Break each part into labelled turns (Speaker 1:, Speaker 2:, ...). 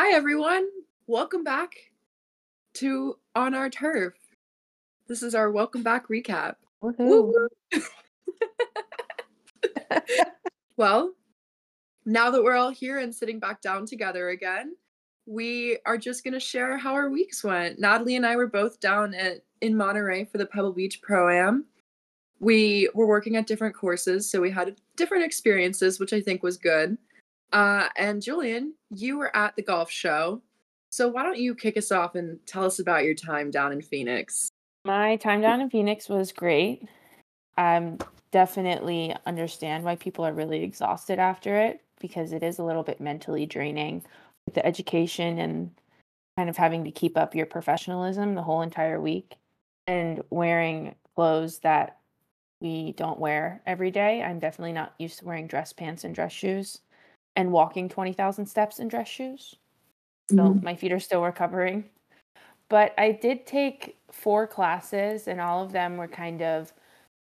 Speaker 1: Hi, everyone. Welcome back to On Our Turf. This is our welcome back recap.
Speaker 2: Woohoo.
Speaker 1: Well, now that we're all here and sitting back down together again, we are just going to share how our weeks went. Natalie and I were both down at in Monterey for the Pebble Beach Pro Am. We were working at different courses, so we had different experiences, which I think was good. Uh, and Julian, you were at the golf show. So why don't you kick us off and tell us about your time down in Phoenix?
Speaker 2: My time down in Phoenix was great. I definitely understand why people are really exhausted after it because it is a little bit mentally draining with the education and kind of having to keep up your professionalism the whole entire week and wearing clothes that we don't wear every day. I'm definitely not used to wearing dress pants and dress shoes and walking 20,000 steps in dress shoes. So
Speaker 1: Mhm.
Speaker 2: my feet are still recovering. But I did take four classes, and all of them were kind of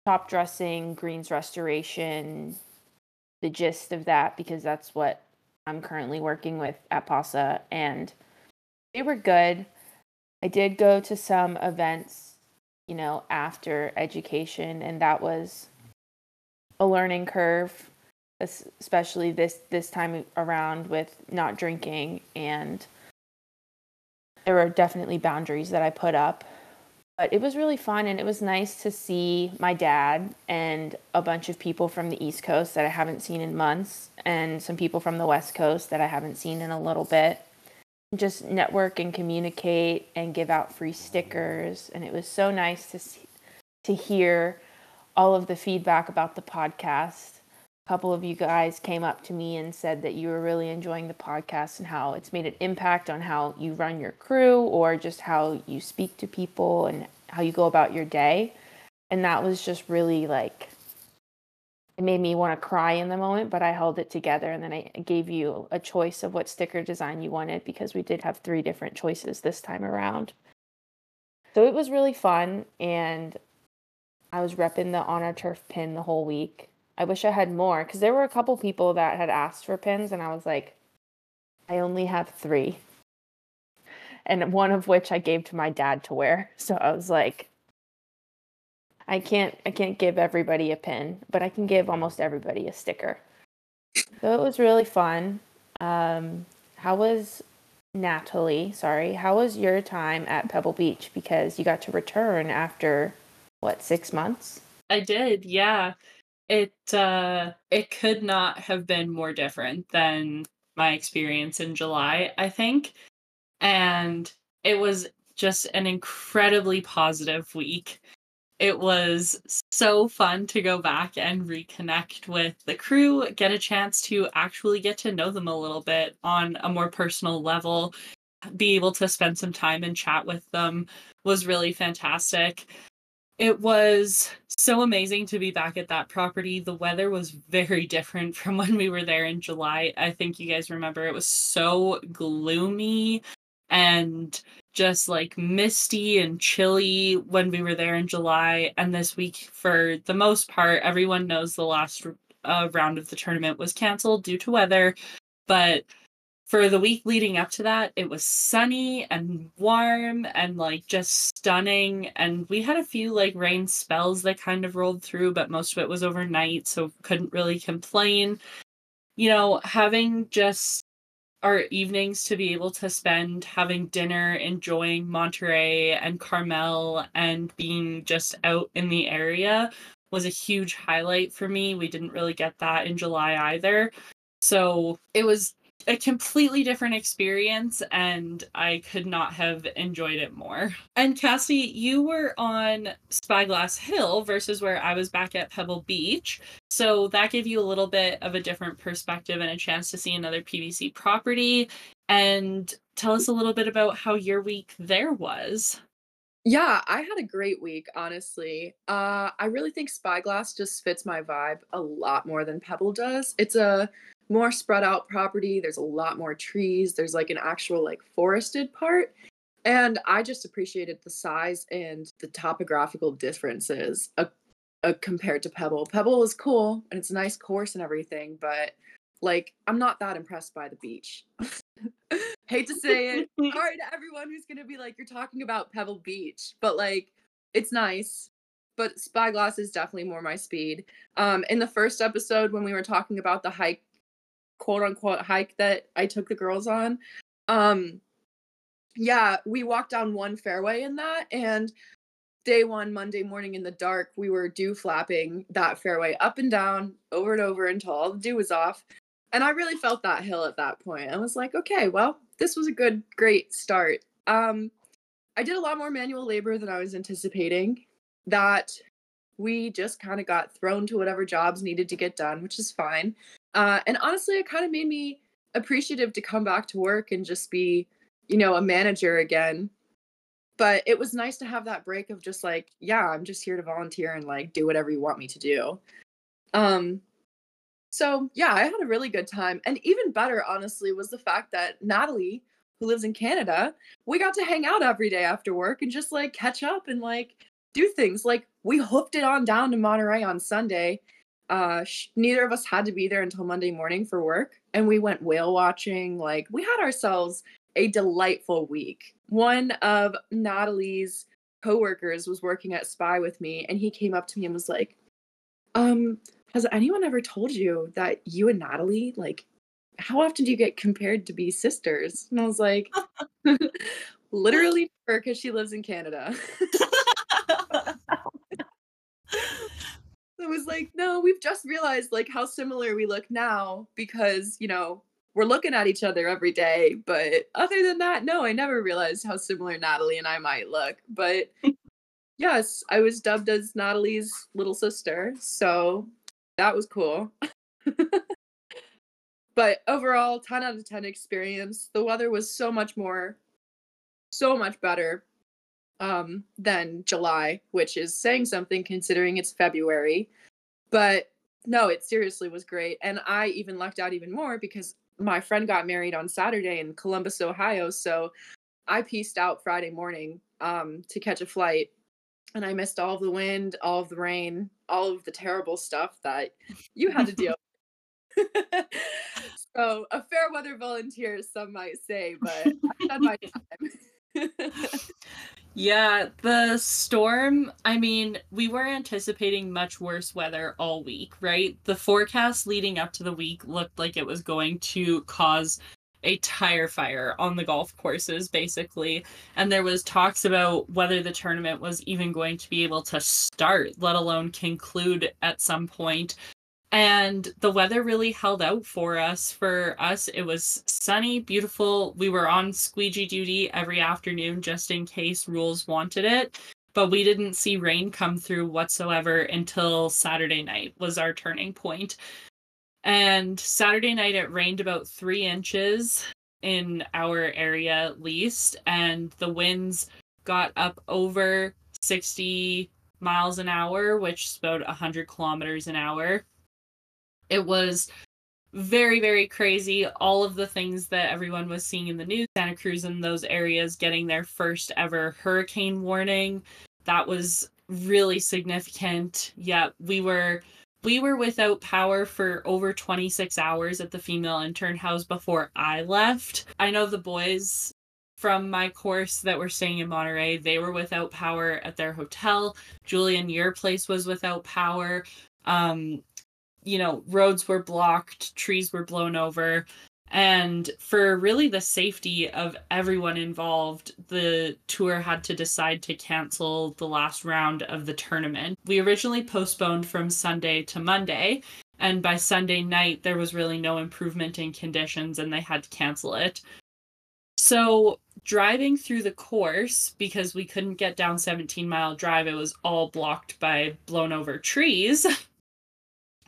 Speaker 2: top dressing, greens restoration, the gist of that, because that's what I'm currently working with at PASA. And they were good. I did go to some events, you know, after education, and that was a learning curve, especially this this time around with not drinking and there were definitely boundaries that I put up. But it was really fun and it was nice to see my dad and a bunch of people from the East Coast that I haven't seen in months and some people from the West Coast that I haven't seen in a little bit. Just network and communicate and give out free stickers and it was so nice to see, to hear all of the feedback about the podcast couple of you guys came up to me and said that you were really enjoying the podcast and how it's made an impact on how you run your crew or just how you speak to people and how you go about your day. And that was just really like, it made me want to cry in the moment, but I held it together and then I gave you a choice of what sticker design you wanted because we did have three different choices this time around. So it was really fun and I was repping the on our turf pin the whole week. I wish I had more because there were a couple people that had asked for pins, and I was like, I only have three. And one of which I gave to my dad to wear. So I was like, I can't I can't give everybody a pin, but I can give almost everybody a sticker. So it was really fun. Um, how was Natalie? Sorry, how was your time at Pebble Beach? Because you got to return after what six months?
Speaker 3: I did, yeah. It uh it could not have been more different than my experience in July, I think. And it was just an incredibly positive week. It was so fun to go back and reconnect with the crew, get a chance to actually get to know them a little bit on a more personal level, be able to spend some time and chat with them was really fantastic. It was so amazing to be back at that property. The weather was very different from when we were there in July. I think you guys remember it was so gloomy and just like misty and chilly when we were there in July. And this week, for the most part, everyone knows the last uh, round of the tournament was canceled due to weather. But for the week leading up to that, it was sunny and warm and like just stunning. And we had a few like rain spells that kind of rolled through, but most of it was overnight, so couldn't really complain. You know, having just our evenings to be able to spend having dinner, enjoying Monterey and Carmel, and being just out in the area was a huge highlight for me. We didn't really get that in July either. So it was a completely different experience and I could not have enjoyed it more. And Cassie, you were on Spyglass Hill versus where I was back at Pebble Beach. So that gave you a little bit of a different perspective and a chance to see another PBC property and tell us a little bit about how your week there was.
Speaker 1: Yeah, I had a great week, honestly. Uh, I really think Spyglass just fits my vibe a lot more than Pebble does. It's a more spread out property. There's a lot more trees. There's like an actual like forested part. And I just appreciated the size and the topographical differences uh, uh, compared to Pebble. Pebble is cool and it's a nice course and everything, but like I'm not that impressed by the beach. Hate to say it. Sorry to everyone who's gonna be like, you're talking about Pebble Beach, but like, it's nice. But Spyglass is definitely more my speed. Um, in the first episode, when we were talking about the hike, quote unquote hike that I took the girls on, um, yeah, we walked down one fairway in that, and day one, Monday morning in the dark, we were dew flapping that fairway up and down, over and over until all the dew was off. And I really felt that hill at that point. I was like, okay, well, this was a good, great start. Um, I did a lot more manual labor than I was anticipating. That we just kind of got thrown to whatever jobs needed to get done, which is fine. Uh, and honestly, it kind of made me appreciative to come back to work and just be, you know, a manager again. But it was nice to have that break of just like, yeah, I'm just here to volunteer and like do whatever you want me to do. Um, so yeah, I had a really good time. And even better, honestly, was the fact that Natalie, who lives in Canada, we got to hang out every day after work and just like catch up and like do things. Like we hooked it on down to Monterey on Sunday. Uh, sh- neither of us had to be there until Monday morning for work, and we went whale watching. Like we had ourselves a delightful week. One of Natalie's coworkers was working at Spy with me, and he came up to me and was like, "Um, has anyone ever told you that you and Natalie, like, how often do you get compared to be sisters? And I was like, literally her because she lives in Canada. I was like, no, we've just realized like how similar we look now because, you know, we're looking at each other every day. But other than that, no, I never realized how similar Natalie and I might look. But yes, I was dubbed as Natalie's little sister. So that was cool. but overall, 10 out of 10 experience. The weather was so much more, so much better um, than July, which is saying something considering it's February. But no, it seriously was great. And I even lucked out even more because my friend got married on Saturday in Columbus, Ohio. So I pieced out Friday morning um, to catch a flight and I missed all of the wind, all of the rain, all of the terrible stuff that you had to deal so a fair weather volunteer, some might say, but I've had my time.
Speaker 3: Yeah, the storm, I mean, we were anticipating much worse weather all week, right? The forecast leading up to the week looked like it was going to cause a tire fire on the golf courses basically and there was talks about whether the tournament was even going to be able to start let alone conclude at some point and the weather really held out for us for us it was sunny beautiful we were on squeegee duty every afternoon just in case rules wanted it but we didn't see rain come through whatsoever until saturday night was our turning point and Saturday night, it rained about three inches in our area at least. And the winds got up over 60 miles an hour, which is about 100 kilometers an hour. It was very, very crazy. All of the things that everyone was seeing in the news, Santa Cruz and those areas getting their first ever hurricane warning. That was really significant. Yeah, we were we were without power for over 26 hours at the female intern house before I left. I know the boys from my course that were staying in Monterey, they were without power at their hotel. Julian, your place was without power. Um, you know, roads were blocked, trees were blown over. And for really the safety of everyone involved, the tour had to decide to cancel the last round of the tournament. We originally postponed from Sunday to Monday, and by Sunday night, there was really no improvement in conditions and they had to cancel it. So, driving through the course, because we couldn't get down 17 mile drive, it was all blocked by blown over trees.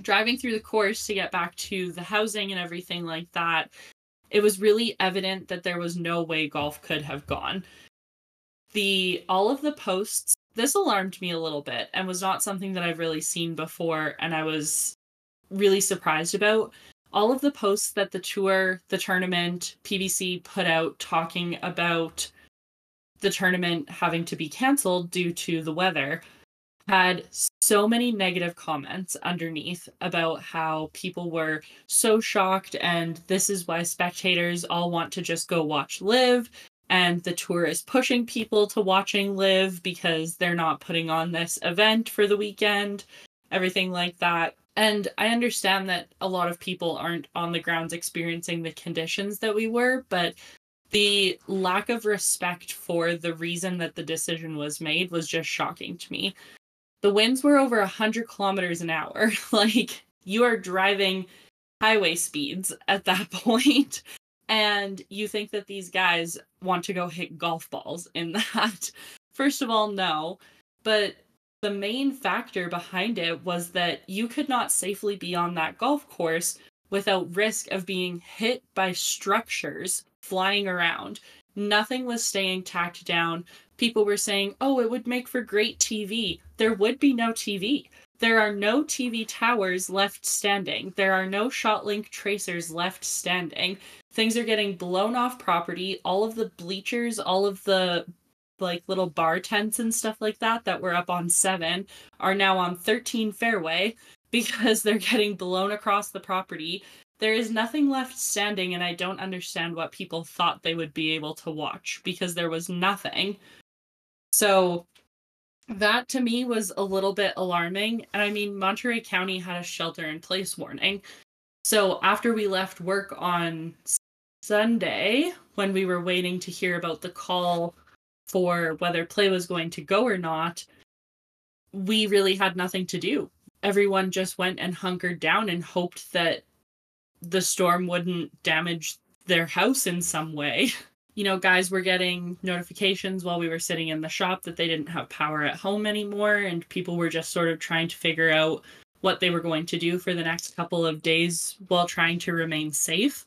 Speaker 3: driving through the course to get back to the housing and everything like that, it was really evident that there was no way golf could have gone. The all of the posts this alarmed me a little bit and was not something that I've really seen before and I was really surprised about. All of the posts that the tour, the tournament, PBC put out talking about the tournament having to be canceled due to the weather had so many negative comments underneath about how people were so shocked and this is why spectators all want to just go watch live and the tour is pushing people to watching live because they're not putting on this event for the weekend everything like that. And i understand that a lot of people aren't on the grounds experiencing the conditions that we were but the lack of respect for the reason that the decision was made was just shocking to me the winds were over 100 kilometers an hour. Like you are driving highway speeds at that point and you think that these guys want to go hit golf balls in that. First of all no. But the main factor behind it was that you could not safely be on that golf course without risk of being hit by structures flying around. Nothing was staying tacked down people were saying, oh, it would make for great TV. There would be no TV. There are no TV towers left standing. There are no ShotLink tracers left standing. Things are getting blown off property. All of the bleachers, all of the like little bar tents and stuff like that that were up on 7 are now on 13 fairway because they're getting blown across the property. There is nothing left standing, and I don't understand what people thought they would be able to watch because there was nothing. So that to me was a little bit alarming. And I mean, Monterey County had a shelter in place warning. So after we left work on Sunday, when we were waiting to hear about the call for whether play was going to go or not, we really had nothing to do. Everyone just went and hunkered down and hoped that the storm wouldn't damage their house in some way. you know, guys were getting notifications while we were sitting in the shop that they didn't have power at home anymore, and people were just sort of trying to figure out what they were going to do for the next couple of days while trying to remain safe.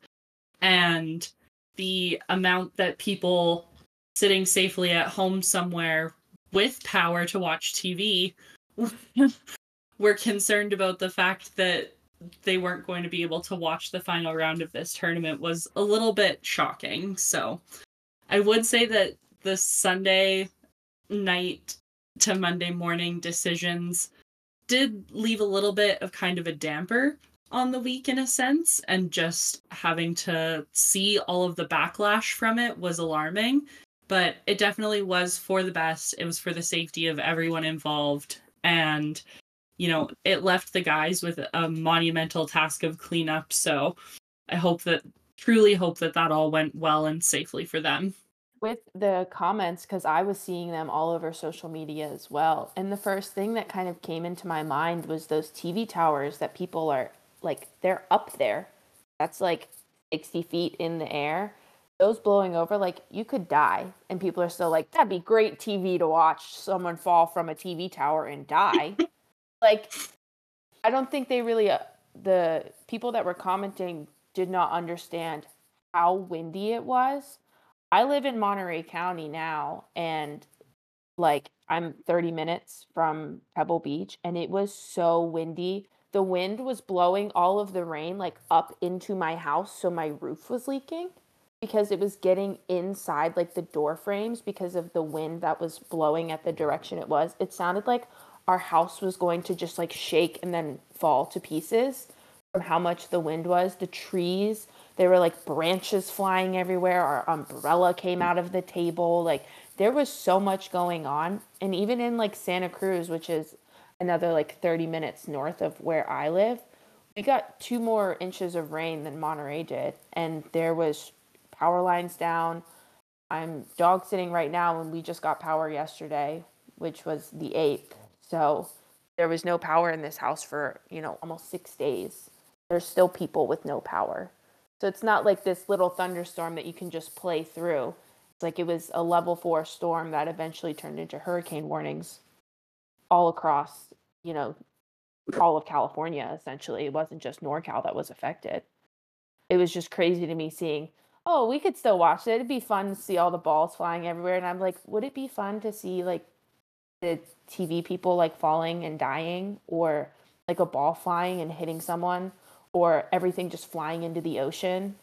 Speaker 3: And the amount that people sitting safely at home somewhere with power to watch TV were concerned about the fact that they weren't going to be able to watch the final round of this tournament was a little bit shocking. So I would say that the Sunday night to Monday morning decisions did leave a little bit of kind of a damper on the week in a sense and just having to see all of the backlash from it was alarming but it definitely was for the best it was for the safety of everyone involved and you know, it left the guys with a monumental task of cleanup. So I hope that, truly hope that that all went well and safely for them.
Speaker 2: With the comments, because I was seeing them all over social media as well. And the first thing that kind of came into my mind was those TV towers that people are like, they're up there. That's like 60 feet in the air. Those blowing over, like you could die. And people are still like, that'd be great TV to watch someone fall from a TV tower and die. like I don't think they really uh, the people that were commenting did not understand how windy it was. I live in Monterey County now and like I'm 30 minutes from Pebble Beach and it was so windy. The wind was blowing all of the rain like up into my house so my roof was leaking because it was getting inside like the door frames because of the wind that was blowing at the direction it was. It sounded like our house was going to just like shake and then fall to pieces from how much the wind was. The trees, there were like branches flying everywhere. Our umbrella came out of the table. Like there was so much going on. And even in like Santa Cruz, which is another like 30 minutes north of where I live, we got two more inches of rain than Monterey did. And there was power lines down. I'm dog sitting right now and we just got power yesterday, which was the 8th. So there was no power in this house for, you know, almost six days. There's still people with no power. So it's not like this little thunderstorm that you can just play through. It's like it was a level four storm that eventually turned into hurricane warnings all across, you know, all of California, essentially. It wasn't just NorCal that was affected. It was just crazy to me seeing, oh, we could still watch it. It'd be fun to see all the balls flying everywhere. And I'm like, would it be fun to see like the TV people like falling and dying, or like a ball flying and hitting someone, or everything just flying into the ocean,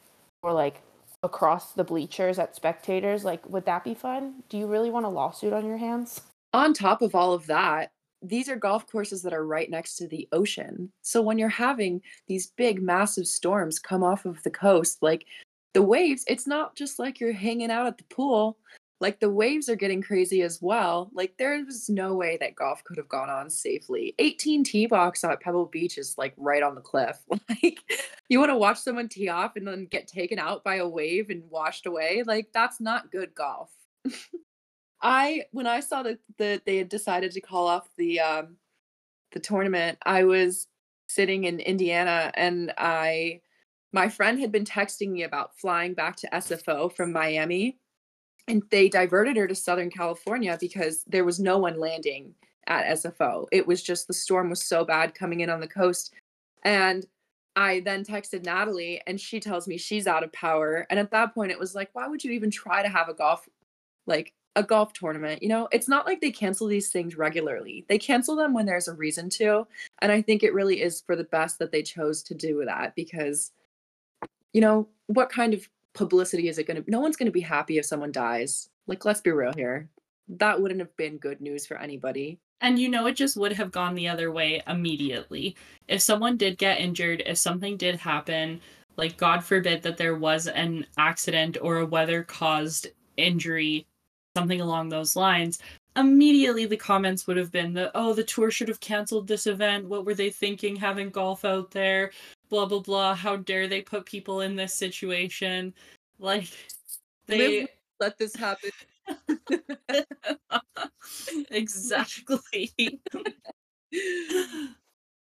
Speaker 2: or like across the bleachers at spectators. Like, would that be fun? Do you really want a lawsuit on your hands?
Speaker 1: On top of all of that, these are golf courses that are right next to the ocean. So when you're having these big, massive storms come off of the coast, like the waves, it's not just like you're hanging out at the pool. Like the waves are getting crazy as well. Like there was no way that golf could have gone on safely. 18 tee box at Pebble Beach is like right on the cliff. Like you want to watch someone tee off and then get taken out by a wave and washed away. Like that's not good golf. I when I saw that that they had decided to call off the um the tournament, I was sitting in Indiana and I my friend had been texting me about flying back to SFO from Miami and they diverted her to Southern California because there was no one landing at SFO. It was just the storm was so bad coming in on the coast. And I then texted Natalie and she tells me she's out of power. And at that point it was like, why would you even try to have a golf like a golf tournament. You know, it's not like they cancel these things regularly. They cancel them when there's a reason to. And I think it really is for the best that they chose to do that because, you know, what kind of publicity is it going to No one's going to be happy if someone dies. Like, let's be real here. That wouldn't have been good news for anybody.
Speaker 3: And you know, it just would have gone the other way immediately. If someone did get injured, if something did happen, like God forbid that there was an accident or a weather caused injury something along those lines, immediately the comments would have been that, oh, the tour should have canceled this event. What were they thinking having golf out there? Blah, blah, blah. How dare they put people in this situation? Like, they.
Speaker 1: Live, let this happen.
Speaker 3: exactly.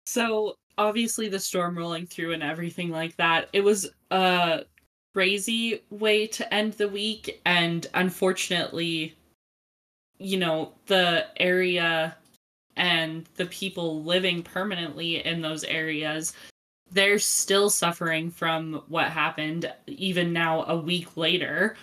Speaker 3: so, obviously, the storm rolling through and everything like that, it was a crazy way to end the week and unfortunately you know the area and the people living permanently in those areas they're still suffering from what happened even now a week later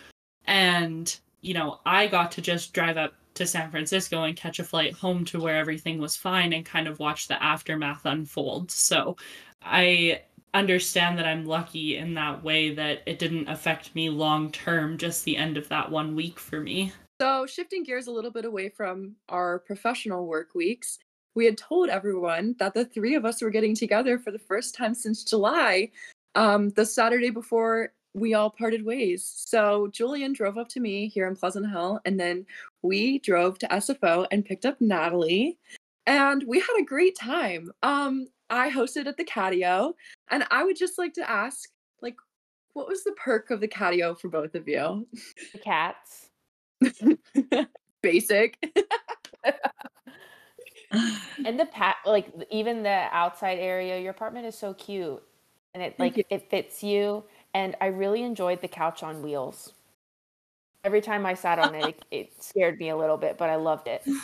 Speaker 3: and you know i got to just drive up to san francisco and catch a flight home to where everything was fine and kind of watch the aftermath unfold so i understand that I'm lucky in that way that it didn't affect me long term, just the end of that one week for me.
Speaker 1: So, shifting gears a little bit away from our professional work weeks, we had told everyone that the three of us were getting together for the first time since July, um, the Saturday before we all parted ways. So, Julian drove up to me here in Pleasant Hill, and then we drove to SFO and picked up Natalie. And we had a great time. Um, I hosted at the Catio, and I would just like to ask, like, what was the perk of the Catio for both of you?
Speaker 2: The cats.
Speaker 1: Basic.
Speaker 2: and the pat, like even the outside area, your apartment is so cute, and it like it fits you. And I really enjoyed the couch on wheels. Every time I sat on it, it, it scared me a little bit, but I loved it.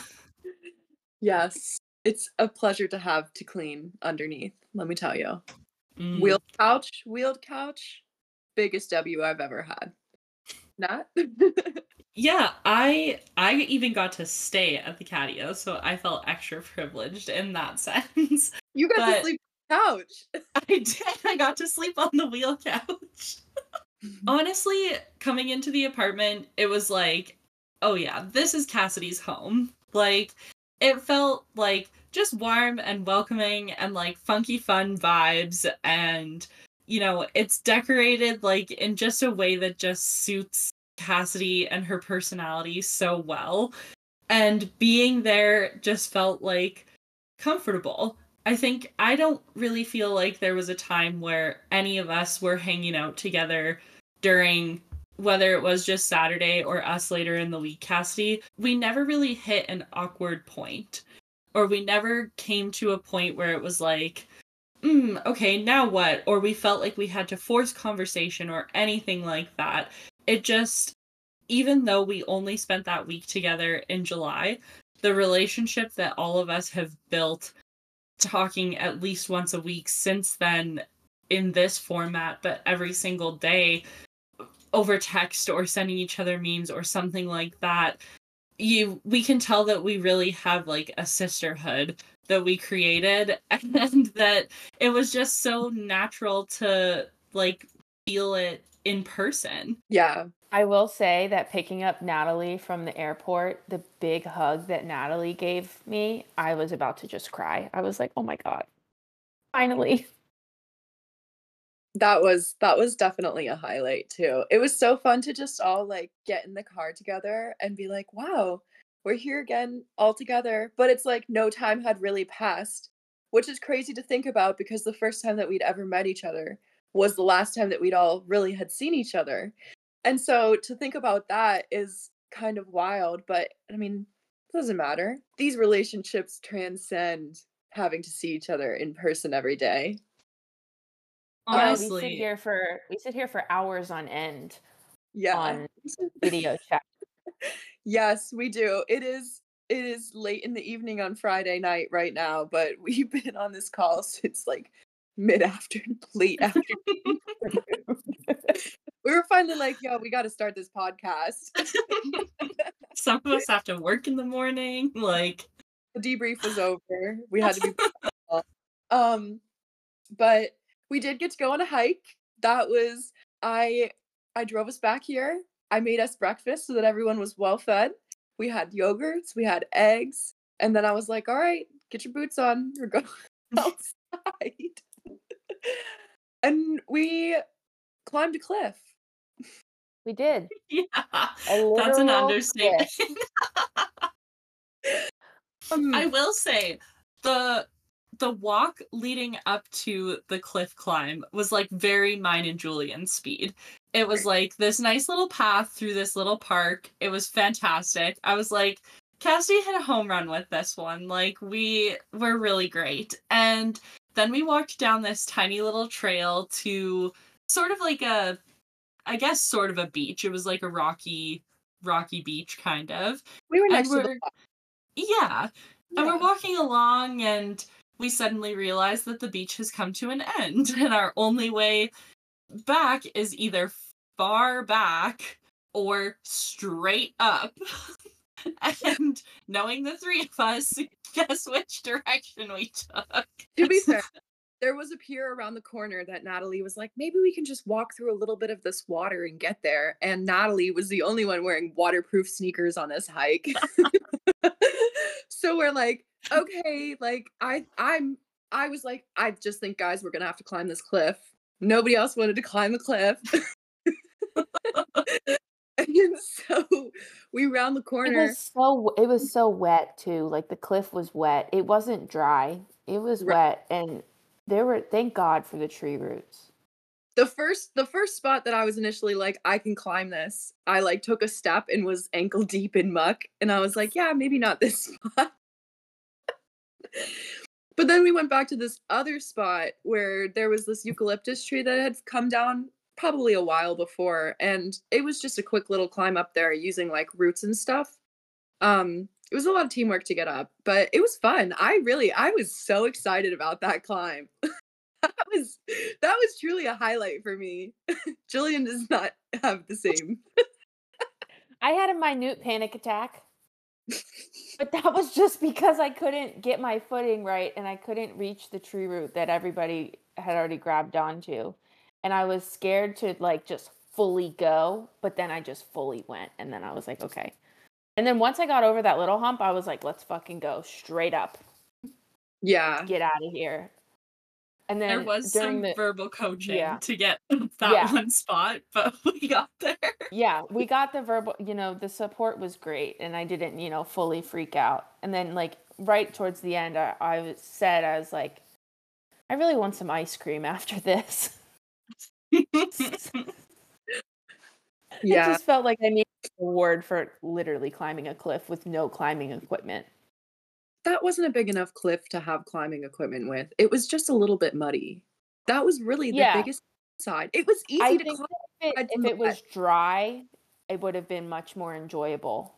Speaker 1: Yes it's a pleasure to have to clean underneath. Let me tell you,
Speaker 3: Mm.
Speaker 1: wheeled couch, wheeled couch, biggest W I've ever had. Not.
Speaker 3: Yeah, I I even got to stay at the catio, so I felt extra privileged in that sense.
Speaker 1: you got
Speaker 3: But-
Speaker 1: to sleep on the couch.
Speaker 3: I did. I got to sleep on the wheel couch. Honestly, coming into the apartment, it was like, oh yeah, this is Cassidy's home. Like, it felt like just warm and welcoming and like funky fun vibes and you know, it's decorated like in just a way that just suits Cassidy and her personality so well. And being there just felt like comfortable. I think I don't really feel like there was a time where any of us were hanging out together during whether it was just Saturday or us later in the week, Cassidy. We never really hit an awkward point, or we never came to a point where it was like, mm, okay, now what? Or we felt like we had to force conversation or anything like that. It just, even though we only spent that week together in July, the relationship that all of us have built talking at least once a week since then in this format, but every single day over text or sending each other memes or something like that you we can tell that we really have like a sisterhood that we created and that it was just so natural to like feel it in person.
Speaker 1: Yeah.
Speaker 2: I will say that picking up Natalie from the airport, the big hug that Natalie gave me, I was about to just cry. I was like, "Oh my god. Finally."
Speaker 1: That was that was definitely a highlight too. It was so fun to just all like get in the car together and be like, "Wow, we're here again all together." But it's like no time had really passed, which is crazy to think about because the first time that we'd ever met each other was the last time that we'd all really had seen each other. And so to think about that is kind of wild, but I mean, it doesn't matter. These relationships transcend having to see each other in person every day.
Speaker 2: Yeah, we sit here for we sit here for hours on end
Speaker 1: Yeah.
Speaker 2: on video chat.
Speaker 1: yes, we do. It is it is late in the evening on Friday night right now, but we've been on this call since like mid afternoon, late afternoon. we were finally like, yo, we got to start this podcast.
Speaker 3: some of us have to work in the morning. Like,
Speaker 1: the debrief was over. We had to be um but we did get to go on a hike. That was I I drove us back here. I made us breakfast so that everyone was well fed. We had yogurts, we had eggs, and then I was like, "All right, get your boots on. We're going outside." and we climbed a cliff.
Speaker 2: We did.
Speaker 3: yeah,
Speaker 2: A
Speaker 3: that's an understatement.
Speaker 1: Um,
Speaker 3: I will say the the walk leading up to the cliff climb was like very mine and Julian speed. It was like this nice little path through this little park. It was fantastic. I was like, Cassie hit a home run with this one. Like we were really great. And then we walked down this tiny little trail to sort of like a I guess sort of a beach. It was like a rocky rocky beach kind of.
Speaker 1: we were next to the
Speaker 3: we're- Yeah. And we're walking along and we suddenly realize that the beach has come to an end and our only way back is either far back or straight up. and knowing the three of us, guess which direction we took.
Speaker 1: to be fair, there was a pier around the corner that Natalie was like, maybe we can just walk through a little bit of this water and get there. And Natalie was the only one wearing waterproof sneakers on this hike. so we're like, okay, like I I'm I was like, I just think guys, we're gonna have to climb this cliff. Nobody else wanted to climb the cliff. and so we round the
Speaker 2: It
Speaker 1: corner.
Speaker 2: was so it was so wet too. Like the cliff was wet. It wasn't dry. It was
Speaker 1: Right.
Speaker 2: wet and there were thank God for the tree roots.
Speaker 1: the first the first spot that I was initially like I can climb this. I like took a step and was ankle deep in muck and I was like, yeah, maybe not this spot. But then we went back to this other spot where there was this eucalyptus tree that had come down probably a while before and it was just a quick little climb up there using like roots and stuff. Um it was a lot of teamwork to get up, but it was fun. I really I was so excited about that climb that was that was truly a highlight for me. Jillian does not have the same.
Speaker 2: I had a minute panic attack. But that was just because I couldn't get my footing right and I couldn't reach the tree root that everybody had already grabbed onto. And I was scared to like just fully go, but then I just fully went and then I was like, okay. And then once I got over that little hump, I was like, let's fucking go straight up.
Speaker 1: Yeah.
Speaker 2: Get out of here. And then
Speaker 3: There was
Speaker 2: during
Speaker 3: some
Speaker 2: the
Speaker 3: verbal coaching
Speaker 2: yeah.
Speaker 3: to get that
Speaker 2: Yeah.
Speaker 3: one spot, but we got there.
Speaker 2: yeah, we got the verbal, you know, the support was great and I didn't, you know, fully freak out. And then like right towards the end, I, I said, I was like, I really want some ice cream after this. I
Speaker 1: Yeah.
Speaker 2: just felt like I needed an award for literally climbing a cliff with no climbing equipment.
Speaker 1: That wasn't a big enough cliff to have climbing equipment with. It was just a little bit muddy. That was really the
Speaker 2: Yeah.
Speaker 1: biggest side. It was easy
Speaker 2: I
Speaker 1: to climb.
Speaker 2: if it, if it was dry, it would have been much more enjoyable.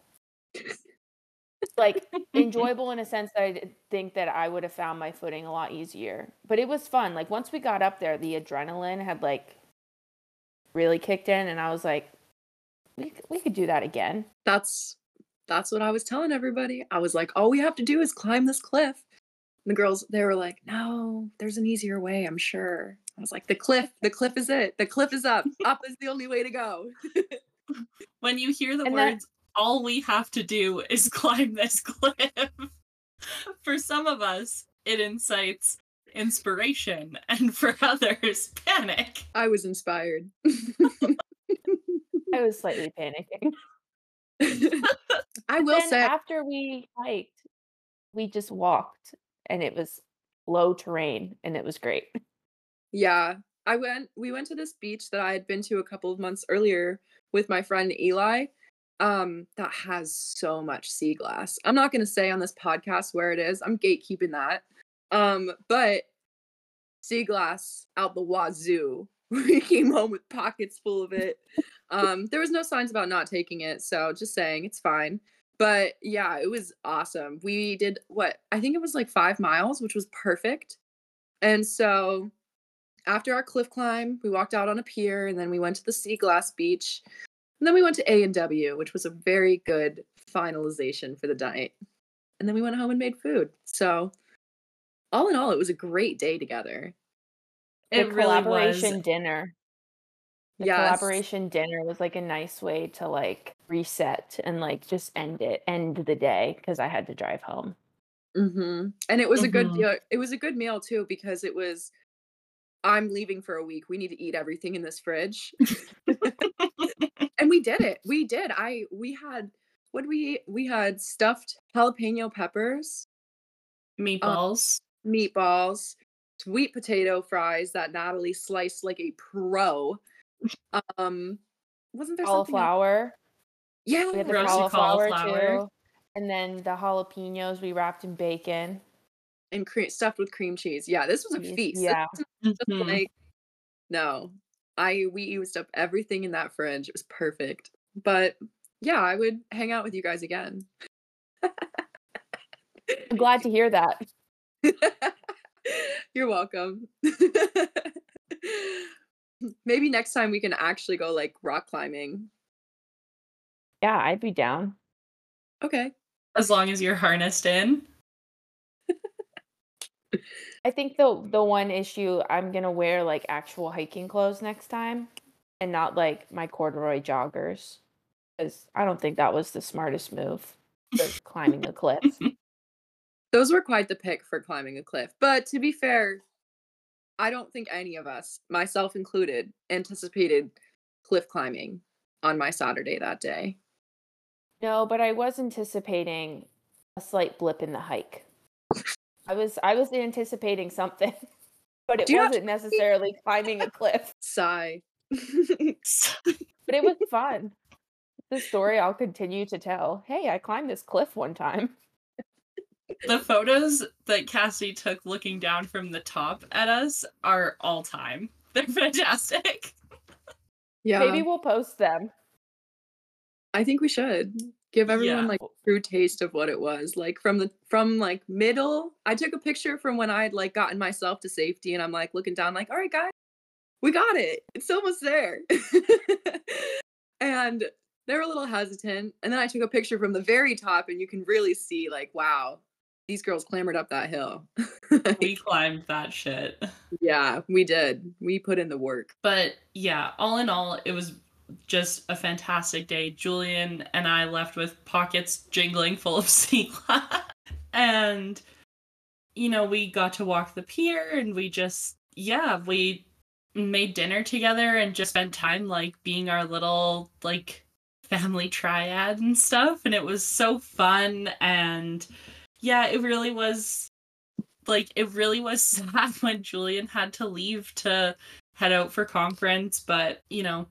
Speaker 2: like enjoyable in a sense that I think that I would have found my footing a lot easier. But it was fun. Like once we got up there, the adrenaline had like really kicked in, and I was like, we we could do that again.
Speaker 1: That's that's what I was telling everybody. I was like, all we have to do is climb this cliff. And the girls, they were like, no, there's an easier way, I'm sure. I was like, the cliff, the cliff is it. The cliff is up. Up is the only way to go.
Speaker 3: when you hear the
Speaker 2: And that-
Speaker 3: words, all we have to do is climb this cliff. for some of us, it incites inspiration, and for others, panic.
Speaker 1: I was inspired.
Speaker 2: I was slightly panicking.
Speaker 1: I will
Speaker 2: then
Speaker 1: say,
Speaker 2: after we hiked, we just walked and it was low terrain and it was great.
Speaker 1: yeah, I went. We went to this beach that I had been to a couple of months earlier with my friend Eli. Um, that has so much sea glass. I'm not gonna say on this podcast where it is. I'm gatekeeping that. Um, but sea glass out the wazoo. We came home with pockets full of it. Um, there was no signs about not taking it, so just saying it's fine. But yeah, it was awesome. We did what I think it was like five miles, which was perfect. And so after our cliff climb, we walked out on a pier and then we went to the sea glass beach. And then we went to A and W, which was a very good finalization for the night. And then we went home and made food. So all in all, it was a great day together.
Speaker 2: The
Speaker 3: It really was.
Speaker 2: collaboration dinner. The
Speaker 1: Yes.
Speaker 2: collaboration dinner was like a nice way to like reset and like just end it, end the day because I had to drive home.
Speaker 1: hmm And it was a good
Speaker 3: Mhm.
Speaker 1: deal. It was a good meal too because it was. I'm leaving for a week. We need to eat everything in this fridge, and we did it. We did. I we had what we eat? we had stuffed jalapeno peppers,
Speaker 3: Meatballs.
Speaker 1: meatballs, sweet potato fries that Natalie sliced like a pro. Um, wasn't there something? else?
Speaker 2: Cauliflower.
Speaker 1: Yeah,
Speaker 2: We had the cauliflower,
Speaker 3: cauliflower.
Speaker 2: too. And then the jalapenos we wrapped in bacon.
Speaker 1: and cream stuffed with cream cheese. Yeah, this was a
Speaker 2: Cheese,
Speaker 1: feast.
Speaker 2: Yeah.
Speaker 1: wasn't just
Speaker 3: Mhm.
Speaker 1: like no, I we used up everything in that fridge. It was perfect. But yeah, I would hang out with you guys again.
Speaker 2: I'm glad to hear that.
Speaker 1: You're welcome. Maybe next time we can actually go like rock climbing.
Speaker 2: Yeah, I'd be down.
Speaker 1: Okay.
Speaker 3: As long as you're harnessed in.
Speaker 2: I think the the one issue I'm gonna wear like actual hiking clothes next time, and not like my corduroy joggers, because I don't think that was the smartest move climbing the cliff.
Speaker 1: Those were quite the pick for climbing a cliff. But to be fair, I don't think any of us, myself included, anticipated cliff climbing on my Saturday that day.
Speaker 2: No, but I was anticipating a slight blip in the hike. I was I was anticipating something, but it
Speaker 1: Do you have
Speaker 2: wasn't necessarily climbing a cliff.
Speaker 1: Sigh.
Speaker 2: But it was fun. The story I'll continue to tell. Hey, I climbed this cliff one time.
Speaker 3: The photos that Cassie took looking down from the top at us are all time. They're fantastic.
Speaker 1: yeah.
Speaker 2: Maybe we'll post them.
Speaker 1: I think we should give everyone
Speaker 3: Yeah.
Speaker 1: like true taste of what it was. Like from the from like middle. I took a picture from when I had like gotten myself to safety and I'm like looking down like, all right guys, we got it. It's almost there. and they were a little hesitant. And then I took a picture from the very top and you can really see like, wow, these girls clambered up that hill.
Speaker 3: We climbed that shit.
Speaker 1: yeah, we did. We put in the work.
Speaker 3: But yeah, all in all, it was just a fantastic day. Julian and I left with pockets jingling full of sea. And, you know, we got to walk the pier and we just, yeah, we made dinner together and just spent time like being our little, like, family triad and stuff. And it was so fun. And yeah, it really was like, it really was sad when Julian had to leave to head out for conference, but you know,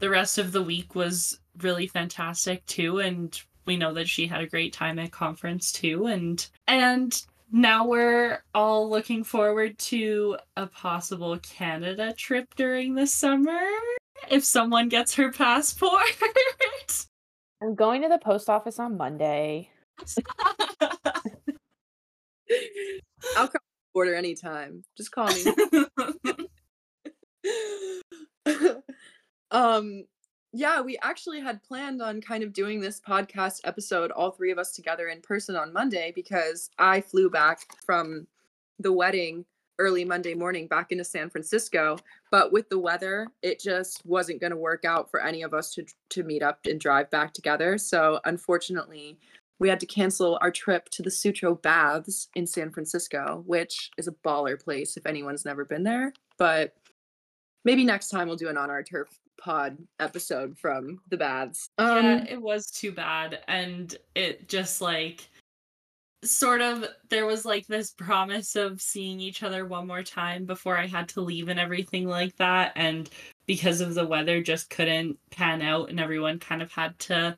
Speaker 3: the rest of the week was really fantastic too and we know that she had a great time at conference too and and now we're all looking forward to a possible Canada trip during the summer if someone gets her passport.
Speaker 2: I'm going to the post office on Monday.
Speaker 1: I'll come border anytime. Just call me. um yeah we actually had planned on kind of doing this podcast episode all three of us together in person on monday because i flew back from the wedding early Monday morning back into San Francisco. But with the weather, it just wasn't going to work out for any of us to to meet up and drive back together. So unfortunately, we had to cancel our trip to the Sutro Baths in San Francisco, which is a baller place if anyone's never been there. But maybe next time we'll do an on our turf pod episode from the baths. Um,
Speaker 3: yeah, it was too bad, and it just like sort of there was like this promise of seeing each other one more time before I had to leave and everything like that and because of the weather just couldn't pan out and everyone kind of had to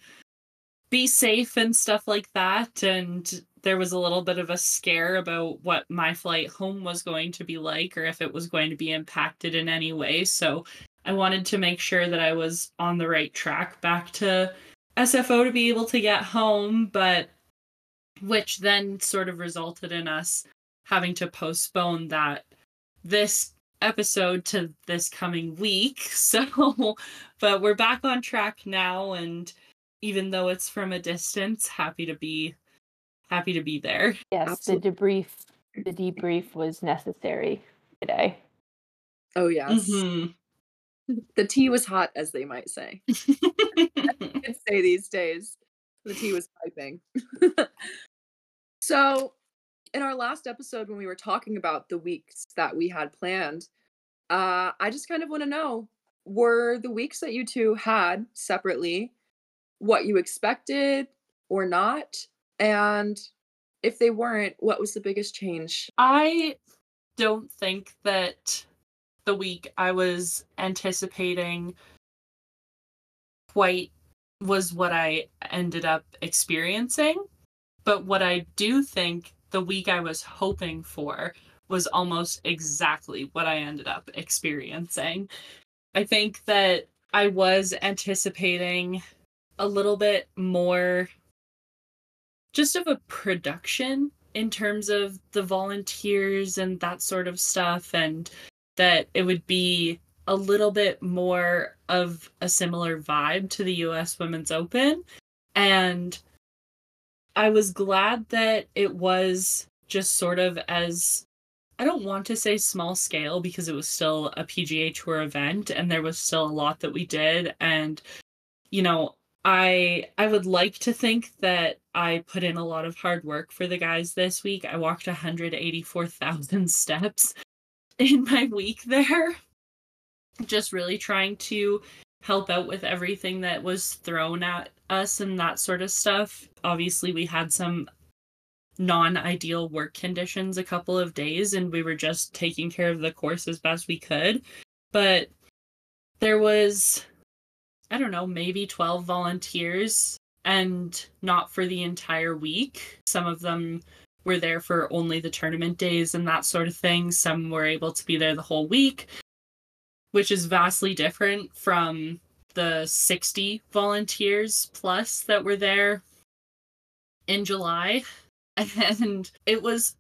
Speaker 3: be safe and stuff like that and there was a little bit of a scare about what my flight home was going to be like or if it was going to be impacted in any way so I wanted to make sure that I was on the right track back to SFO to be able to get home but which then sort of resulted in us having to postpone that this episode to this coming week. So, but we're back on track now and even though it's from a distance, happy to be happy to be there.
Speaker 2: Yes,
Speaker 1: Absolutely.
Speaker 2: the debrief the debrief was necessary today.
Speaker 1: oh yes,
Speaker 3: Mhm.
Speaker 1: the tea was hot, as they might say. I'd say these days, the tea was piping. so, in our last episode, when we were talking about the weeks that we had planned, uh, I just kind of want to know were the weeks that you two had separately what you expected or not? And if they weren't, what was the biggest change?
Speaker 3: I don't think that the week I was anticipating quite was what I ended up experiencing. But what I do think the week I was hoping for was almost exactly what I ended up experiencing. I think that I was anticipating a little bit more just of a production in terms of the volunteers and that sort of stuff and that it would be a little bit more of a similar vibe to the US Women's Open. And I was glad that it was just sort of as I don't want to say small scale because it was still a PGA Tour event and there was still a lot that we did. And you know I I would like to think that I put in a lot of hard work for the guys this week. I walked 184,000 steps in my week there. Just really trying to help out with everything that was thrown at us and that sort of stuff. Obviously, we had some non ideal work conditions a couple of days and we were just taking care of the course as best we could. But there was I don't know, maybe 12 volunteers and not for the entire week. Some of them were there for only the tournament days and that sort of thing. Some were able to be there the whole week, which is vastly different from the 60 volunteers plus that were there in July. And it was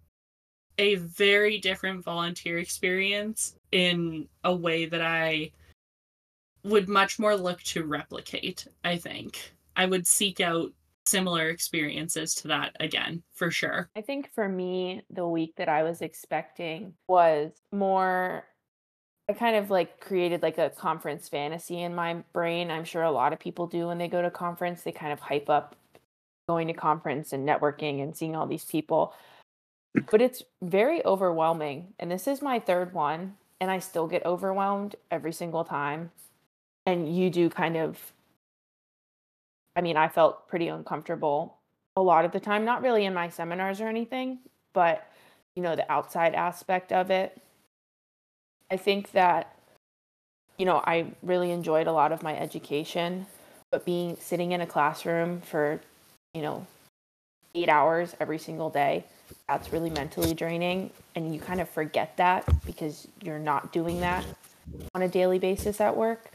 Speaker 3: a very different volunteer experience in a way that I would much more look to replicate, I think. I would seek out similar experiences to that again, for sure.
Speaker 2: I think for me, the week that I was expecting was more. I kind of like created like a conference fantasy in my brain. I'm sure a lot of people do when they go to conference. They kind of hype up going to conference and networking and seeing all these people. But it's very overwhelming. And this is my third one. And I still get overwhelmed every single time. And you do kind of I mean, I felt pretty uncomfortable a lot of the time, not really in my seminars or anything, but you know, the outside aspect of it. I think that you know, I really enjoyed a lot of my education, but being sitting in a classroom for, you know, 8 hours every single day, that's really mentally draining and you kind of forget that because you're not doing that on a daily basis at work.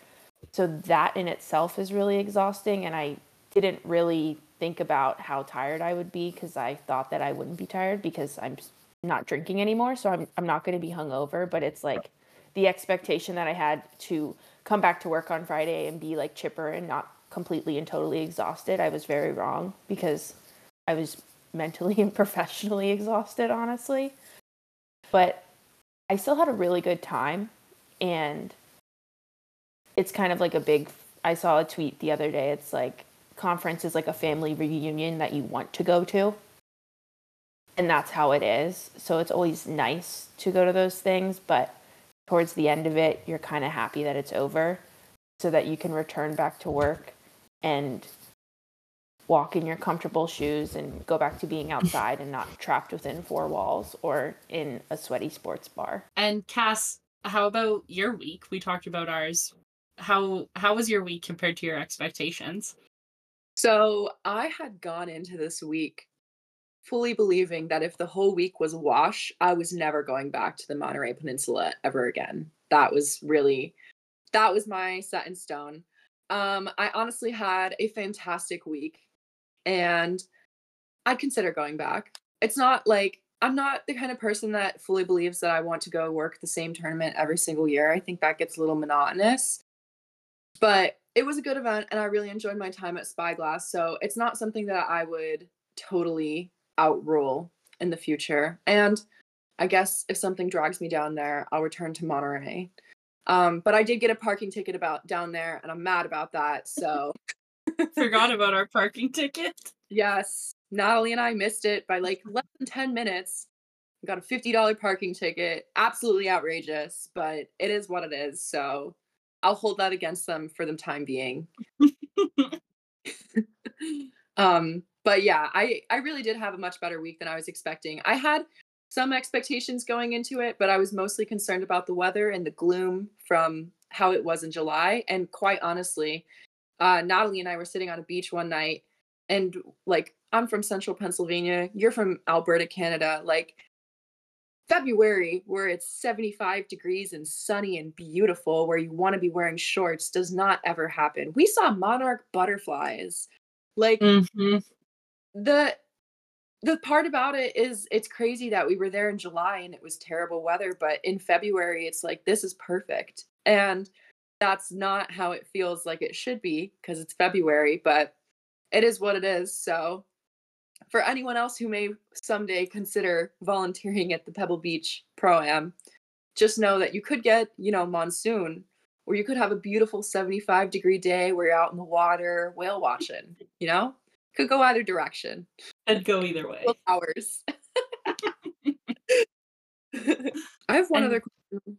Speaker 2: So that in itself is really exhausting and I didn't really think about how tired I would be because I thought that I wouldn't be tired because I'm not drinking anymore. So I'm I'm not going to be hungover. But it's like the expectation that I had to come back to work on Friday and be like chipper and not completely and totally exhausted. I was very wrong because I was mentally and professionally exhausted, honestly. But I still had a really good time and it's kind of like a big I saw a tweet the other day. It's like conference is like a family reunion that you want to go to. And that's how it is. So it's always nice to go to those things, but towards the end of it, you're kind of happy that it's over so that you can return back to work and walk in your comfortable shoes and go back to being outside and not trapped within four walls or in a sweaty sports bar.
Speaker 3: And Cass, how about your week? We talked about ours. How how was your week compared to your expectations?
Speaker 1: So I had gone into this week fully believing that if the whole week was a wash, I was never going back to the Monterey Peninsula ever again. That was really that was my set in stone. Um, I honestly had a fantastic week and I'd consider going back. It's not like I'm not the kind of person that fully believes that I want to go work the same tournament every single year. I think that gets a little monotonous. But it was a good event and I really enjoyed my time at Spyglass. So it's not something that I would totally outrule in the future. And I guess if something drags me down there, I'll return to Monterey. Um, but I did get a parking ticket about down there and I'm mad about that. So
Speaker 3: Forgot about our parking ticket.
Speaker 1: Yes. Natalie and I missed it by like less than 10 minutes. We got a $50 parking ticket. Absolutely outrageous, but it is what it is. So I'll hold that against them for the time being. um, but yeah, I, I really did have a much better week than I was expecting. I had some expectations going into it, but I was mostly concerned about the weather and the gloom from how it was in July. And quite honestly, uh, Natalie and I were sitting on a beach one night, and like I'm from central Pennsylvania, you're from Alberta, Canada. Like February, where it's 75 degrees and sunny and beautiful, where you want to be wearing shorts, does not ever happen. We saw monarch butterflies. Like
Speaker 3: Mm-hmm.
Speaker 1: the the part about it is it's crazy that we were there in July and it was terrible weather, but in February it's like this is perfect. And that's not how it feels like it should be because it's February, but it is what it is. So for anyone else who may someday consider volunteering at the Pebble Beach Pro Am, just know that you could get, you know, monsoon, or you could have a beautiful 75 degree day where you're out in the water whale watching, you know? Could go either direction.
Speaker 3: I'd go either way.
Speaker 1: Hours. I have one
Speaker 3: And-
Speaker 1: other question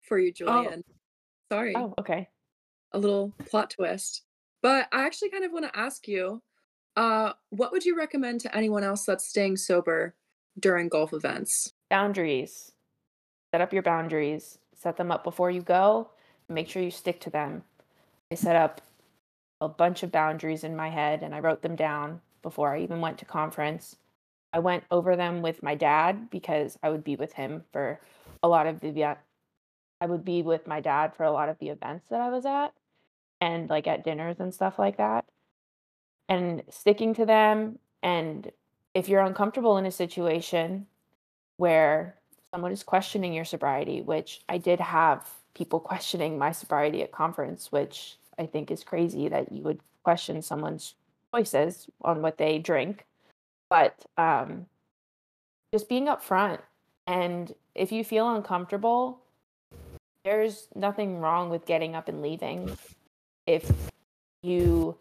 Speaker 1: for you, oh. Julian. Oh. Sorry
Speaker 2: Oh, okay.
Speaker 1: a little plot twist. But I actually kind of want to ask you, uh, what would you recommend to anyone else that's staying sober during golf events?
Speaker 2: Boundaries. Set up your boundaries. Set them up before you go. Make sure you stick to them. I set up a bunch of boundaries in my head and I wrote them down before I even went to conference. I went over them with my dad because I would be with him for a lot of the. I would be with my dad for a lot of the events that I was at and like at dinners and stuff like that. And sticking to them and if you're uncomfortable in a situation where someone is questioning your sobriety, which I did have people questioning my sobriety at conference, which I think is crazy that you would question someone's choices on what they drink. But um, just being upfront, and if you feel uncomfortable, there's nothing wrong with getting up and leaving. If you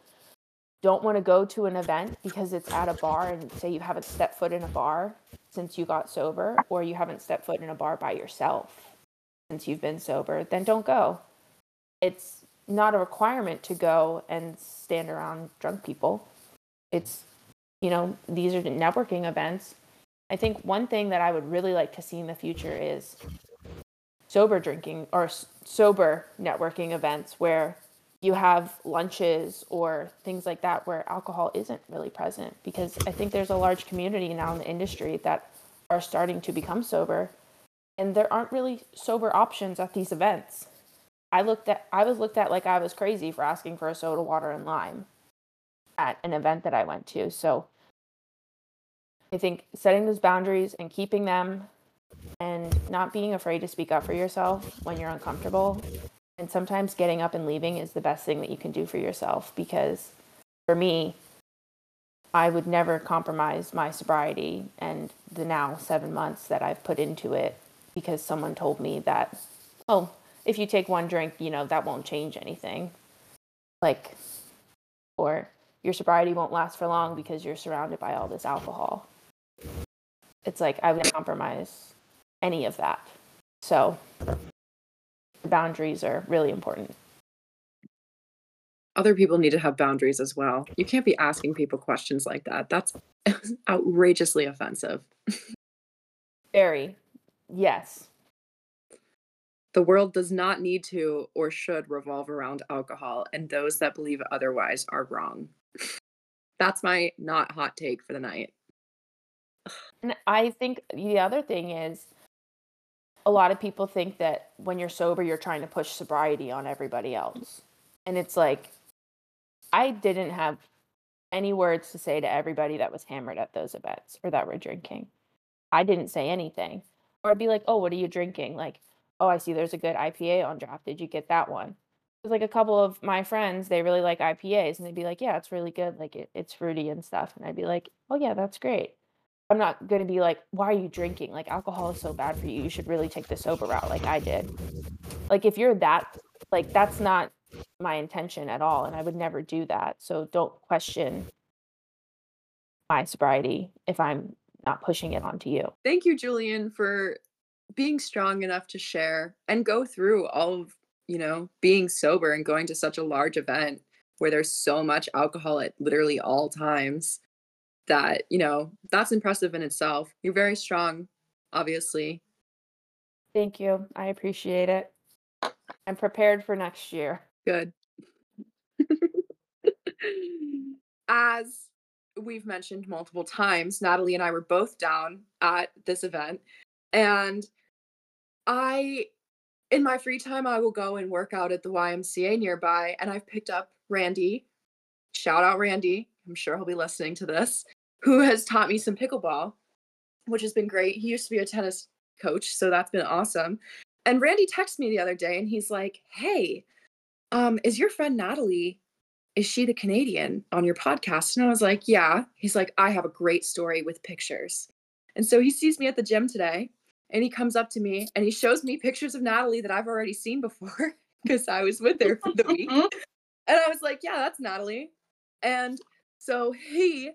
Speaker 2: don't want to go to an event because it's at a bar and say you haven't stepped foot in a bar since you got sober or you haven't stepped foot in a bar by yourself since you've been sober, then don't go. It's not a requirement to go and stand around drunk people. It's, you know, these are networking events. I think one thing that I would really like to see in the future is sober drinking or sober networking events where you have lunches or things like that where alcohol isn't really present because I think there's a large community now in the industry that are starting to become sober and there aren't really sober options at these events. I looked at I was looked at like I was crazy for asking for a soda water and lime at an event that I went to. So I think setting those boundaries and keeping them and not being afraid to speak up for yourself when you're uncomfortable and sometimes getting up and leaving is the best thing that you can do for yourself because for me I would never compromise my sobriety and the now 7 months that I've put into it because someone told me that, oh, if you take one drink, you know, that won't change anything. Like, or your sobriety won't last for long because you're surrounded by all this alcohol. It's like I would compromise any of that. So, boundaries are really important.
Speaker 1: Other people need to have boundaries as well. You can't be asking people questions like that. That's outrageously offensive.
Speaker 2: Very. Yes.
Speaker 1: The world does not need to or should revolve around alcohol, and those that believe otherwise are wrong. That's my not hot take for the night.
Speaker 2: And I think the other thing is a lot of people think that when you're sober, you're trying to push sobriety on everybody else. And it's like, I didn't have any words to say to everybody that was hammered at those events or that were drinking. I didn't say anything. Or I'd be like, oh, what are you drinking? Like, oh, I see there's a good IPA on draft. Did you get that one? Because like a couple of my friends, they really like IPAs and they'd be like, yeah, it's really good. Like it, it's fruity and stuff. And I'd be like, oh, yeah, that's great. I'm not going to be like, why are you drinking? Like alcohol is so bad for you. You should really take the sober route like I did. Like if you're that, like that's not my intention at all. And I would never do that. So don't question my sobriety if I'm not pushing it onto you.
Speaker 1: Thank you, Julian, for being strong enough to share and go through all of, you know, being sober and going to such a large event where there's so much alcohol at literally all times that, you know, that's impressive in itself. You're very strong, obviously.
Speaker 2: Thank you. I appreciate it. I'm prepared for next year.
Speaker 1: Good. As we've mentioned multiple times, Natalie and I were both down at this event. And I, in my free time, I will go and work out at the YMCA nearby. And I've picked up Randy. Shout out Randy. I'm sure he'll be listening to this, who has taught me some pickleball, which has been great. He used to be a tennis coach, so that's been awesome. And Randy texted me the other day and he's like, Hey, um, is your friend Natalie is she the Canadian on your podcast? And I was like, yeah. He's like, I have a great story with pictures. And so he sees me at the gym today and he comes up to me and he shows me pictures of Natalie that I've already seen before because I was with her for the week. and I was like, yeah, that's Natalie. And so he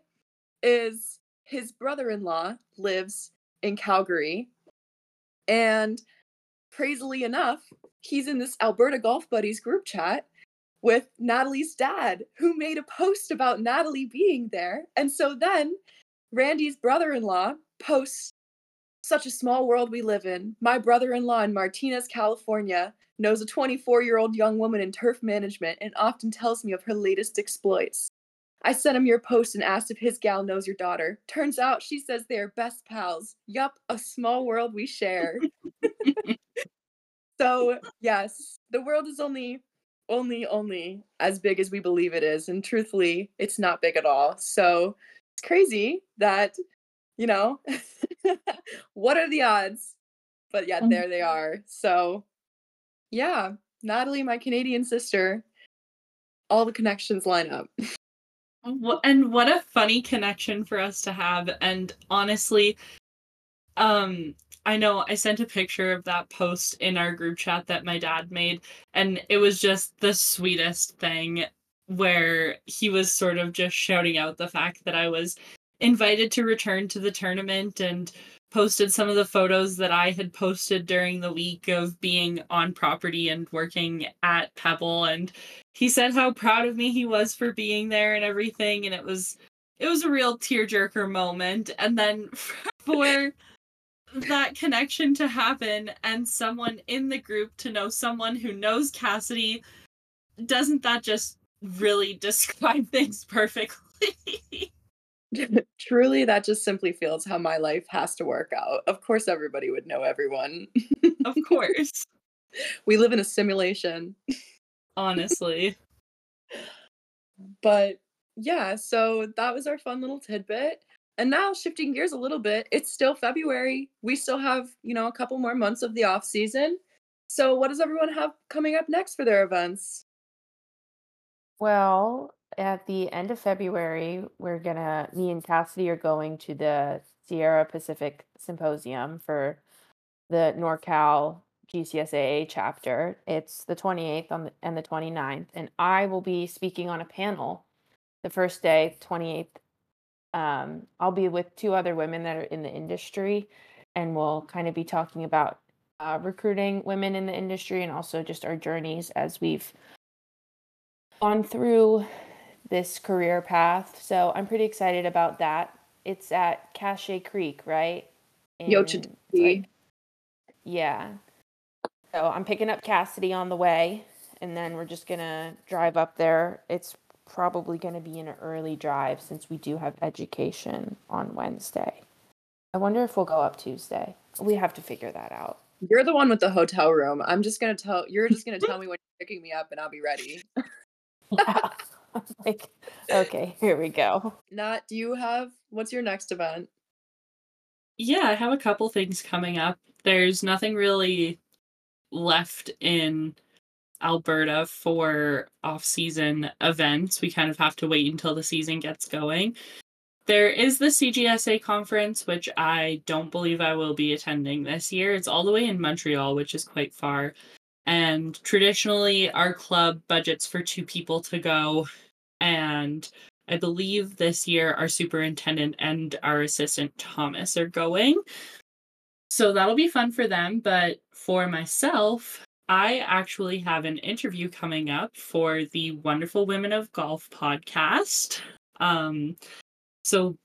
Speaker 1: is his brother-in-law lives in Calgary. And crazily enough, he's in this Alberta Golf Buddies group chat with Natalie's dad, who made a post about Natalie being there. And so then Randy's brother in law posts, Such a small world we live in. My brother in law in Martinez, California, knows a 24 year old young woman in turf management and often tells me of her latest exploits. I sent him your post and asked if his gal knows your daughter. Turns out she says they are best pals. Yup, a small world we share. so, yes, the world is only only only as big as we believe it is and truthfully it's not big at all so it's crazy that you know what are the odds but yeah there they mm-hmm. are so yeah natalie my canadian sister all the connections line up
Speaker 3: and what a funny connection for us to have and honestly um I know I sent a picture of that post in our group chat that my dad made, and it was just the sweetest thing where he was sort of just shouting out the fact that I was invited to return to the tournament and posted some of the photos that I had posted during the week of being on property and working at Pebble and he said how proud of me he was for being there and everything and it was it was a real tearjerker moment and then for that connection to happen and someone in the group to know someone who knows Cassidy, doesn't that just really describe things perfectly?
Speaker 1: Truly, that just simply feels how my life has to work out. Of course, everybody would know everyone.
Speaker 3: of course.
Speaker 1: We live in a simulation.
Speaker 3: Honestly.
Speaker 1: But yeah, so that was our fun little tidbit. And now shifting gears a little bit, it's still February. We still have, you know, a couple more months of the off season. So what does everyone have coming up next for their events?
Speaker 2: Well, at the end of February, we're gonna me and Cassidy are going to the Sierra Pacific Symposium for the NorCal GCSAA chapter. It's the 28th on the, and the 29th, and I will be speaking on a panel the first day, 28th. Um, I'll be with two other women that are in the industry, and we'll kind of be talking about uh, recruiting women in the industry and also just our journeys as we've gone through this career path. So I'm pretty excited about that. It's at Cache Creek, right? In, like, yeah. So I'm picking up Cassidy on the way, and then we're just gonna drive up there. It's probably gonna be an early drive since we do have education on Wednesday. I wonder if we'll go up Tuesday. We have to figure that out.
Speaker 1: You're the one with the hotel room. I'm just gonna tell you're just gonna tell me when you're picking me up and I'll be ready.
Speaker 2: Yeah. like, okay, here we go.
Speaker 1: Nat, do you have what's your next event?
Speaker 3: Yeah, I have a couple things coming up. There's nothing really left in Alberta for off-season events. We kind of have to wait until the season gets going. There is the CGSA conference, which I don't believe I will be attending this year. It's all the way in Montreal, which is quite far. And traditionally, our club budgets for two people to go. And I believe this year our superintendent and our assistant Thomas are going. So that'll be fun for them. But for myself, I actually have an interview coming up for the Wonderful Women of Golf podcast. Um, so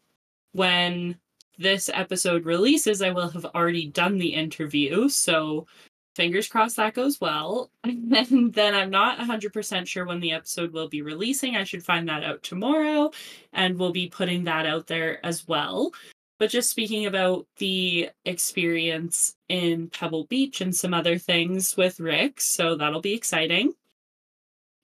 Speaker 3: when this episode releases, I will have already done the interview. So fingers crossed that goes well. And then I'm not 100% sure when the episode will be releasing. I should find that out tomorrow and we'll be putting that out there as well. But just speaking about the experience in Pebble Beach and some other things with Rick, so that'll be exciting.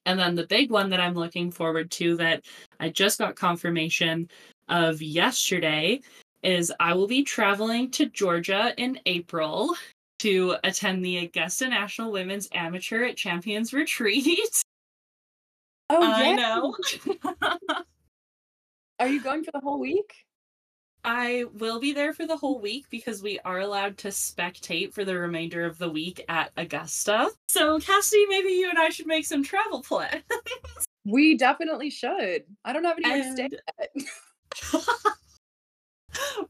Speaker 3: And then the big one that I'm looking forward to that I just got confirmation of yesterday is I will be traveling to Georgia in April to attend the Augusta National Women's Amateur at Champions Retreat.
Speaker 1: Oh
Speaker 3: I
Speaker 1: yeah.
Speaker 3: know.
Speaker 1: Are you going for the whole week?
Speaker 3: I will be there for the whole week because we are allowed to spectate for the remainder of the week at Augusta. So, Cassidy, maybe you and I should make some travel plans.
Speaker 1: We definitely should. I don't have anywhere to stay
Speaker 3: And-
Speaker 1: yet.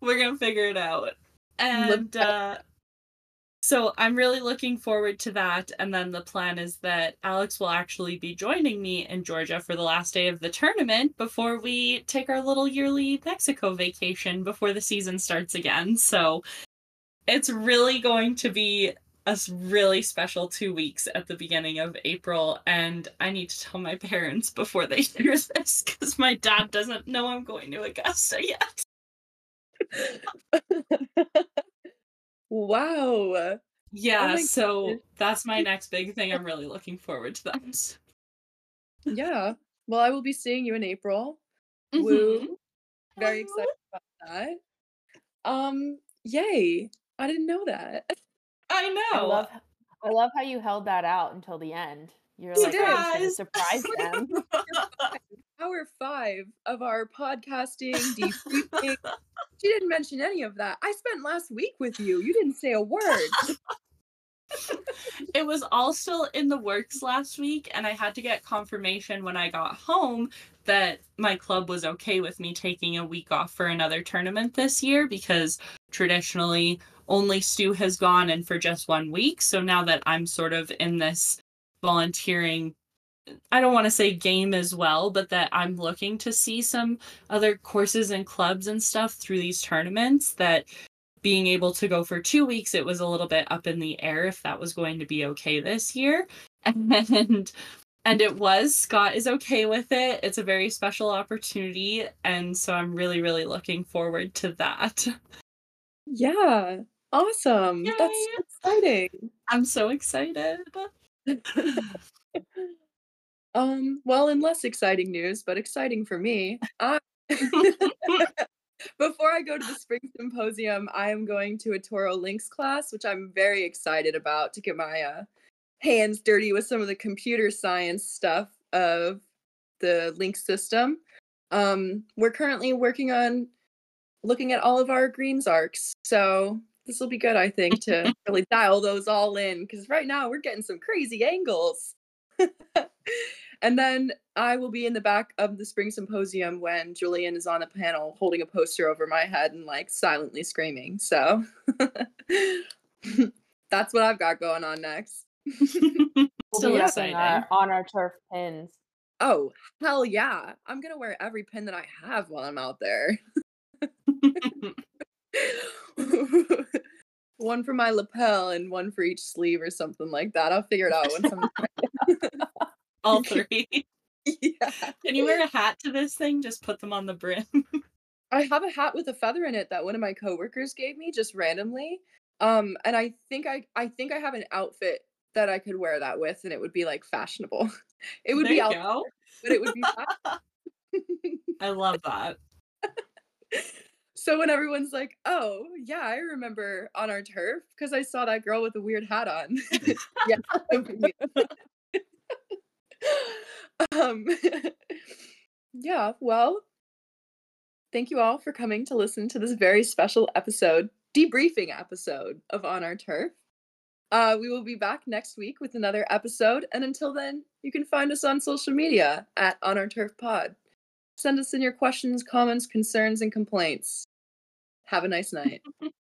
Speaker 3: We're gonna figure it out. And uh so I'm really looking forward to that. And then the plan is that Alex will actually be joining me in Georgia for the last day of the tournament before we take our little yearly Mexico vacation before the season starts again. So it's really going to be a really special two weeks at the beginning of April. And I need to tell my parents before they hear this because my dad doesn't know I'm going to Augusta yet.
Speaker 1: wow.
Speaker 3: Yeah,
Speaker 1: my
Speaker 3: so
Speaker 1: goodness.
Speaker 3: that's my next big thing. I'm really looking forward to that.
Speaker 1: Yeah. Well, I will be seeing you in April. Woo.
Speaker 3: Mhm.
Speaker 1: Very
Speaker 3: Woo.
Speaker 1: excited about that. Um, yay. I didn't know that.
Speaker 3: I
Speaker 2: I
Speaker 3: know.
Speaker 2: love I love how you held that out until the end. You're
Speaker 1: You
Speaker 2: like, I'm gonna surprise them.
Speaker 1: Hour five of our podcasting, debriefing. She didn't mention any of that. I spent last week with you. You didn't say a word.
Speaker 3: it was all still in the works last week, and I had to get confirmation when I got home that my club was okay with me taking a week off for another tournament this year because traditionally only Stu has gone and for just one week. So now that I'm sort of in this volunteering I don't want to say game as well, but that I'm looking to see some other courses and clubs and stuff through these tournaments that being able to go for two weeks, it was a little bit up in the air if that was going to be okay this year. And and it was. Scott is okay with it. It's a very special opportunity. And so I'm really, really looking forward to that.
Speaker 1: Yeah. Awesome. That's
Speaker 3: Yay.
Speaker 1: so exciting.
Speaker 3: I'm so excited.
Speaker 1: Um, well, in less exciting news, but exciting for me, I before I go to the spring symposium, I am going to a Toro Lynx class, which I'm very excited about to get my uh, hands dirty with some of the computer science stuff of the Lynx system. Um, we're currently working on looking at all of our greens arcs, so this will be good, I think, to really dial those all in because right now we're getting some crazy angles. And then I will be in the back of the spring symposium when Julian is on the panel holding a poster over my head and like silently screaming. So that's what I've got going on next.
Speaker 2: We'll
Speaker 3: Still
Speaker 2: be up in
Speaker 3: exciting.
Speaker 2: our- on our turf pins.
Speaker 1: Oh, hell yeah. I'm going to wear every pin that I have while I'm out there. one for my lapel and one for each sleeve or something like that. I'll figure it out once I'm
Speaker 3: All three.
Speaker 1: yeah.
Speaker 3: Can you wear a hat to this thing? Just put them on the brim.
Speaker 1: I have a hat with a feather in it that one of my coworkers gave me just randomly. Um, and I think I I think I have an outfit that I could wear that with, and it would be like fashionable. It would
Speaker 3: there
Speaker 1: be out,
Speaker 3: go.
Speaker 1: but it would be.
Speaker 3: I love that.
Speaker 1: so when everyone's like, "Oh yeah, I remember on our turf because I saw that girl with a weird hat on." yeah. that would be me. Um. yeah. Well. Thank you all for coming to listen to this very special episode, debriefing episode of On Our Turf. Uh, we will be back next week with another episode, and until then, you can find us on social media at On Our Turf Pod. Send us in your questions, comments, concerns, and complaints. Have a nice night.